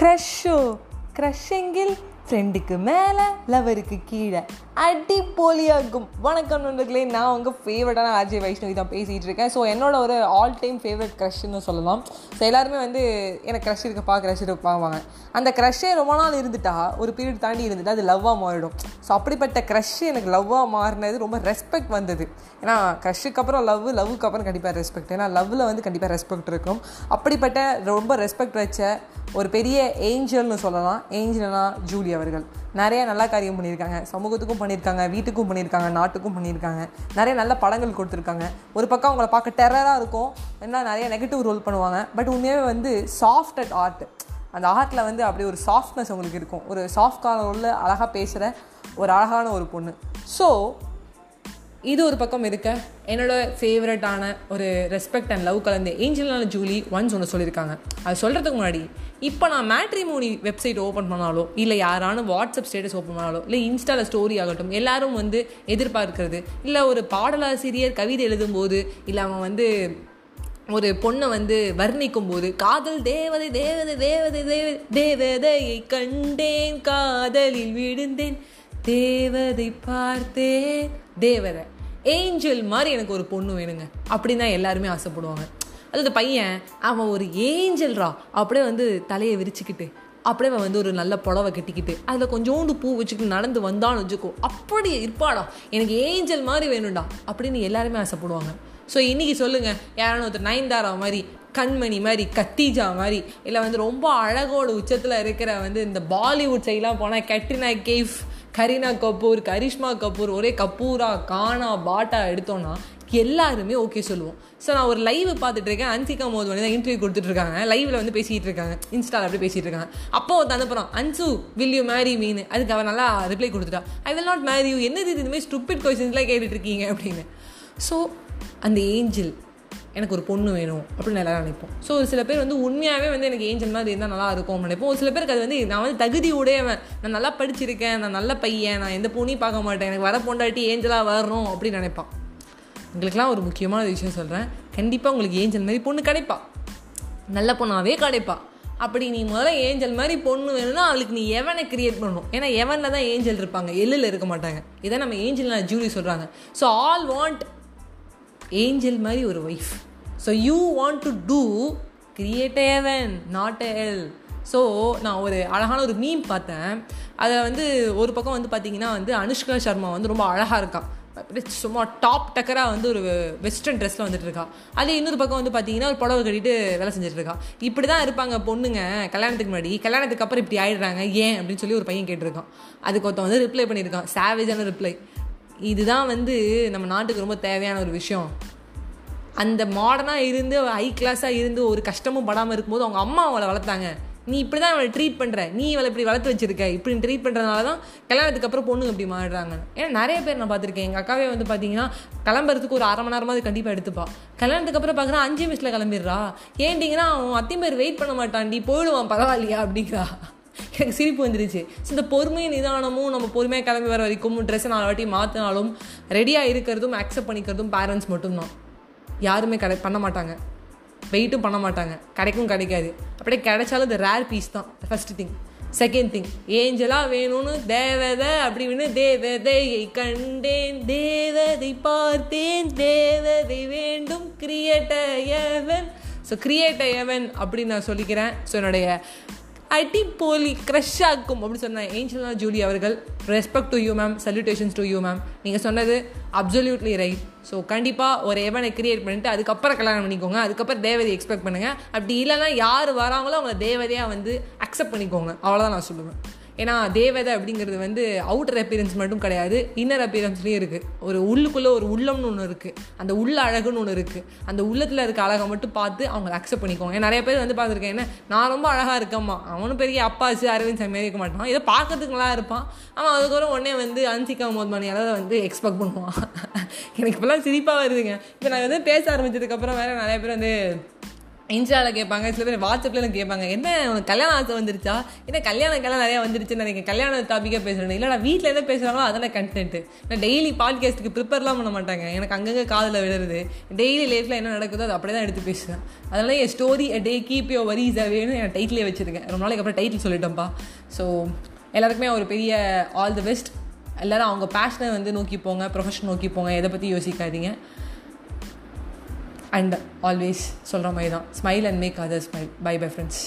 க்ரஷ்ஷோ க்ரஷ்ஷெங்கில் ஃப்ரெண்டுக்கு மேலே லவருக்கு கீழே. அடிப்போலியாகும் வணக்கம் நண்பர்களே நான் உங்கள் ஃபேவரட்டான அஜய் வைஷ்ணவி தான் பேசிகிட்டு இருக்கேன். ஸோ என்னோட ஒரு ஆல் டைம் ஃபேவரட் க்ரஷ்னு சொல்லலாம். ஸோ எல்லாருமே வந்து எனக்கு க்ரஷ் இருக்கப்பா க்ரஷ் இருப்பாங்க அந்த க்ரஷ்ஷே ரொம்ப நாள் இருந்துட்டா ஒரு பீரியட் தாண்டி இருந்துட்டா அது லவ்வாக மாறிடும். ஸோ அப்படிப்பட்ட க்ரஷ் எனக்கு லவ்வாக மாறினது ரொம்ப ரெஸ்பெக்ட் வந்தது. ஏன்னா க்ரஷ்ஷுக்கு அப்புறம் லவ் லவ்வுக்கு அப்புறம் கண்டிப்பாக ரெஸ்பெக்ட் ஏன்னா லவ்வில் வந்து கண்டிப்பாக ரெஸ்பெக்ட் இருக்கும். அப்படிப்பட்ட ரொம்ப ரெஸ்பெக்ட் வச்ச ஒரு பெரிய ஏஞ்சல்னு சொல்லலாம். ஏஞ்சல்னா ஜூலி அவர்கள். நிறைய நல்ல காரியம் பண்ணியிருக்காங்க. சமூகத்துக்கும் பண்ணி பண்ணியிருக்காங்க வீட்டுக்கும் பண்ணியிருக்காங்க நாட்டுக்கும் பண்ணியிருக்காங்க. நிறைய நல்ல படங்கள் கொடுத்துருக்காங்க. ஒரு பக்கம் அவங்கள பார்க்க டெரராக இருக்கும். என்ன நிறைய நெகட்டிவ் ரோல் பண்ணுவாங்க. பட் உண்மையாகவே வந்து சாஃப்ட் அட் ஆர்ட் அந்த ஆர்ட்டில் வந்து அப்படி ஒரு சாஃப்ட்னஸ் உங்களுக்கு இருக்கும். ஒரு சாஃப்ட் கார்னர் உள்ள அழகாக பேசுகிற ஒரு அழகான ஒரு பொண்ணு. ஸோ இது ஒரு பக்கம் இருக்க. என்னோட ஃபேவரட்டான ஒரு ரெஸ்பெக்ட் அண்ட் லவ் கலந்து ஏஞ்சலான ஜூலி ஒன்ஸ் ஒன்று சொல்லியிருக்காங்க. அது சொல்கிறதுக்கு முன்னாடி இப்போ நான் மேட்ரிமோனி வெப்சைட் ஓப்பன் பண்ணாலோ இல்லை யாரான வாட்ஸ்அப் ஸ்டேட்டஸ் ஓப்பன் பண்ணாலோ இல்லை இன்ஸ்டாவில் ஸ்டோரி ஆகட்டும் எல்லாரும் வந்து எதிர்பார்க்கிறது இல்லை ஒரு பாடலாசிரியர் கவிதை எழுதும்போது இல்லை அவன் வந்து ஒரு பொண்ணை வந்து வர்ணிக்கும் போது காதல் தேவதை தேவதை தேவதை தேவதை தேவதையை கண்டேன் காதலில் விழுந்தேன் தேவதை பார்த்தேன். தேவதை ஏஞ்சல் மாதிரி எனக்கு ஒரு பொண்ணு வேணுங்க. அப்படின்னு தான் எல்லாருமே ஆசைப்படுவாங்க. அது அந்த பையன் அவன் ஒரு ஏஞ்சல்ரா அப்படியே வந்து தலையை விரிச்சுக்கிட்டு அப்படியே அவன் வந்து ஒரு நல்ல புடவை கட்டிக்கிட்டு அதில் கொஞ்சோண்டு பூ வச்சுக்கிட்டு நடந்து வந்தான்னு வச்சுக்கோ. அப்படி இருப்பாடா. எனக்கு ஏஞ்சல் மாதிரி வேணும்டா. அப்படின்னு எல்லாருமே ஆசைப்படுவாங்க. ஸோ இன்றைக்கி சொல்லுங்கள் யாரான ஒருத்தர் நயன்தாரா மாதிரி கண்மணி மாதிரி கத்திஜா மாதிரி இல்லை வந்து ரொம்ப அழகோட உச்சத்தில் இருக்கிற வந்து இந்த பாலிவுட் சைட்லாம் போனால் கட்ரினா கேஃப் கரீனா கபூர் கரிஷ்மா கபூர் ஒரே கபூரா கானா பாட்டா எடுத்தோன்னா எல்லாருமே ஓகே சொல்லுவோம். ஸோ நான் ஒரு லைவ் பார்த்துட்டு இருக்கேன் அன்சிகா மோது தான் இன்டர்வியூ கொடுத்துட்டு இருக்காங்க லைவ்ல வந்து பேசிகிட்டு இருக்காங்க. இன்ஸ்டாவில் அப்படி பேசிட்டு இருக்காங்க. அப்போ ஒரு அனுப்புறான் அன்சு வில் யூ மேரி மீன் அதுக்கு அவன் நல்லா ரிப்ளை கொடுத்துட்டா. I will not marry you என்னது இதுமாதிரி ஸ்டூப்பிட் கொஸ்டின்ஸ்லாம் கேட்டுட்டு இருக்கீங்க அப்படின்னு. ஸோ அந்த ஏஞ்சல் எனக்கு ஒரு பொண்ணு வேணும் அப்படின்னு எல்லாரும் நினைப்போம். ஸோ ஒரு சில பேர் வந்து உண்மையாகவே வந்து எனக்கு ஏஞ்சல் மாதிரி இருந்தால் நல்லா இருக்கும் நினைப்போம். ஒரு சில பேருக்கு அது வந்து நான் வந்து தகுதி உடையவன் நான் நல்லா படிச்சிருக்கேன் நான் நல்ல பையன் நான் எந்த பொண்ணையும் பார்க்க மாட்டேன். எனக்கு வர பொண்டாட்டி ஏஞ்சலாக வரணும் அப்படின்னு நினைப்பான். உங்களுக்குலாம் ஒரு முக்கியமான விஷயம் சொல்கிறேன் கண்டிப்பாக உங்களுக்கு ஏஞ்சல் மாதிரி பொண்ணு கிடைப்பா. நல்ல பொண்ணாகவே கிடைப்பா. அப்படி நீ முதல்ல ஏஞ்சல் மாதிரி பொண்ணு வேணும்னா அவளுக்கு நீ எவனை கிரியேட் பண்ணணும்? ஏன்னா எவனில் தான் ஏஞ்சல் இருப்பாங்க. எல்லில் இருக்க மாட்டாங்க. இதை நம்ம ஏஞ்சல் ஜூலி சொல்கிறாங்க ஸோ ஆல் வாண்ட் ஏஞ்சல் மாதிரி ஒரு wife so you want to do create heaven not hell so நான் ஒரு அழகான ஒரு மீம் பார்த்தேன். அதை வந்து ஒரு பக்கம் வந்து பார்த்தீங்கன்னா வந்து அனுஷ்கா சர்மா வந்து ரொம்ப அழகாக இருக்கா. சும்மா டாப் டக்கராக வந்து ஒரு வெஸ்டர்ன் ட்ரெஸ்ஸில் வந்துட்டு இருக்கா. அதே இன்னொரு பக்கம் வந்து பார்த்தீங்கன்னா ஒரு புடவை கட்டிட்டு வேலை செஞ்சுட்டு இருக்கா. இப்படி தான் இருப்பாங்க பொண்ணுங்க கல்யாணத்துக்கு முன்னாடி. கல்யாணத்துக்கு அப்புறம் இப்படி ஆயிடுறாங்க. ஏன்? அப்படின்னு சொல்லி ஒரு பையன் கேட்டிருக்கான். அதுக்கு ஒருத்தன் வந்து ரிப்ளை பண்ணியிருக்கான். சாவேஜான ரிப்ளை இதுதான் வந்து நம்ம நாட்டுக்கு ரொம்ப தேவையான ஒரு விஷயம். அந்த மாடர்னாக இருந்து ஹை கிளாஸாக இருந்து ஒரு கஷ்டமும் படாமல் இருக்கும்போது அவங்க அம்மா அவளை வளர்த்தாங்க. நீ இப்படி தான் அவளை ட்ரீட் பண்ணுற நீ அவளை இப்படி வளர்த்து வச்சிருக்க. இப்படி ட்ரீட் பண்ணுறதுனால தான் கல்யாணத்துக்கு அப்புறம் பொண்ணுங்க இப்படி மாறுறாங்க. ஏன்னா நிறைய பேர் நான் பார்த்துருக்கேன். எங்கள் அக்காவே வந்து பார்த்தீங்கன்னா கிளம்புறதுக்கு ஒரு அரை மணி நேரமாவது கண்டிப்பாக எடுத்துப்பா. கல்யாணத்துக்கு அப்புறம் பார்க்குறா அஞ்சு நிமிஷத்தில் கிளம்பிடுறா. ஏன்டிங்கன்னா அவன் அத்தையும் பேர் வெயிட் பண்ண மாட்டான்டி. போயிடுவான் பரவாயில்லையா? அப்படிங்கிறா. எனக்கு சிரிப்பு வந்துருச்சு ஸோ இந்த பொறுமையும் நிதானமும் நம்ம பொறுமையாக கிளம்பி வர வரைக்கும் ட்ரெஸ்ஸை நாலு வாட்டி மாற்றினாலும் ரெடியாக இருக்கிறதும் அக்செப்ட் பண்ணிக்கிறதும் பேரண்ட்ஸ் மட்டும்தான். யாருமே கடை பண்ண மாட்டாங்க. வெயிட்டும் பண்ண மாட்டாங்க. கிடைக்கும் கிடைக்காது. அப்படியே கிடைச்சாலும் இந்த ரேர் பீஸ் தான். ஃபஸ்ட்டு திங் செகண்ட் திங் ஏஞ்சலாக வேணும்னு தேவதை அப்படின்னு தேவதையை கண்டேன். தேவதை பார்த்தேன். தேவதை வேண்டும். கிரியேட்ட எவன்? ஸோ கிரியேட்ட எவன் அப்படின்னு நான் சொல்லிக்கிறேன். ஸோ என்னுடைய அடி போலி க்ரஷ் ஆக்கும் அப்படின்னு சொன்ன ஏஞ்சலா ஜூலி அவர்கள். Respect to you ma'am salutations to you ma'am நீங்கள் சொன்னது அப்சல்யூட்லி ரைட் ஸோ கண்டிப்பாக ஒரு எவனை கிரியேட் பண்ணிட்டு அதுக்கப்புறம் கல்யாணம் பண்ணிக்கோங்க. அதுக்கப்புறம் தேவதையை எக்ஸ்பெக்ட் பண்ணுங்கள் அப்படி இல்லைன்னா யார் வராங்களோ அவங்கள தேவதையாக வந்து அக்செப்ட் பண்ணிக்கோங்க. அவ்வளோதான் நான் சொல்லுவேன். ஏன்னா தேவதை அப்படிங்கிறது வந்து அவுட்டர் அப்பியரன்ஸ் மட்டும் கிடையாது இன்னர் அப்பியரன்ஸ்லேயும் இருக்குது ஒரு உள்ளுக்குள்ளே ஒரு உள்ளம்னு ஒன்று இருக்குது அந்த உள்ள அழகுன்னு ஒன்று இருக்குது அந்த உள்ளத்தில் இருக்க அழகை மட்டும் பார்த்து அவங்களை அக்செப்ட் பண்ணிக்கோங்க. நிறைய பேர் வந்து பார்த்துருக்கேன் என்ன நான் ரொம்ப அழகாக இருக்கம்மா. அவனும் பெரிய அப்பாச்சு அரவிந்த் சாமி இருக்க மாட்டான். இதை பார்க்கறதுக்கு நல்லா இருப்பான். அவன் அதுக்கப்புறம் உடனே வந்து அன்சிகா மோத்மணியால் வந்து எக்ஸ்பெக்ட் பண்ணுவான். எனக்கு இப்போலாம் சிரிப்பாக வருதுங்க. இப்போ நான் வந்து பேச ஆரம்பிச்சதுக்கப்புறம் வேறு நிறைய பேர் வந்து இன்ஸ்டாவில் கேட்பாங்க சில பேர் வாட்ஸ்அப்பில் எனக்கு கேட்பாங்க என்ன உனக்கு கல்யாணம் ஆசை வந்துருச்சா? என்ன கல்யாணம் கல்யாணம் நிறையா வந்துருச்சுன்னு நினைக்கிறேன் கல்யாண டாப்பிக்காக பேசுகிறேன் இல்லை நான் வீட்டில் என்ன பேசுகிறாங்களோ அதெல்லாம் கண்டென்ட்டு நான் டெய்லி பாட்காஸ்ட்டுக்கு ப்ரிப்பேர்லாம் பண்ண மாட்டாங்க. எனக்கு அங்கங்கே காதில் விழுறது. டெய்லி லைஃப்பில் என்ன நடக்குதோ அது அப்படியே தான் எடுத்து பேசுவேன். அதனால என் story day keep your worries அவேன்னு என் டைட்டிலே வச்சுருக்கேன். ரொம்ப நாளைக்கு அப்புறம் டைட்டில் சொல்லிட்டேன்ப்பா. ஸோ எல்லாருக்குமே ஒரு பெரிய ஆல் தி பெஸ்ட் எல்லோரும் அவங்க பேஷனை வந்து நோக்கி போங்க ப்ரொஃபஷன் நோக்கி போங்க. எதை பற்றி யோசிக்காதீங்க. அண்ட் ஆல்வேஸ் சொல்கிற மாதிரி தான் smile and make other smile bye bye friends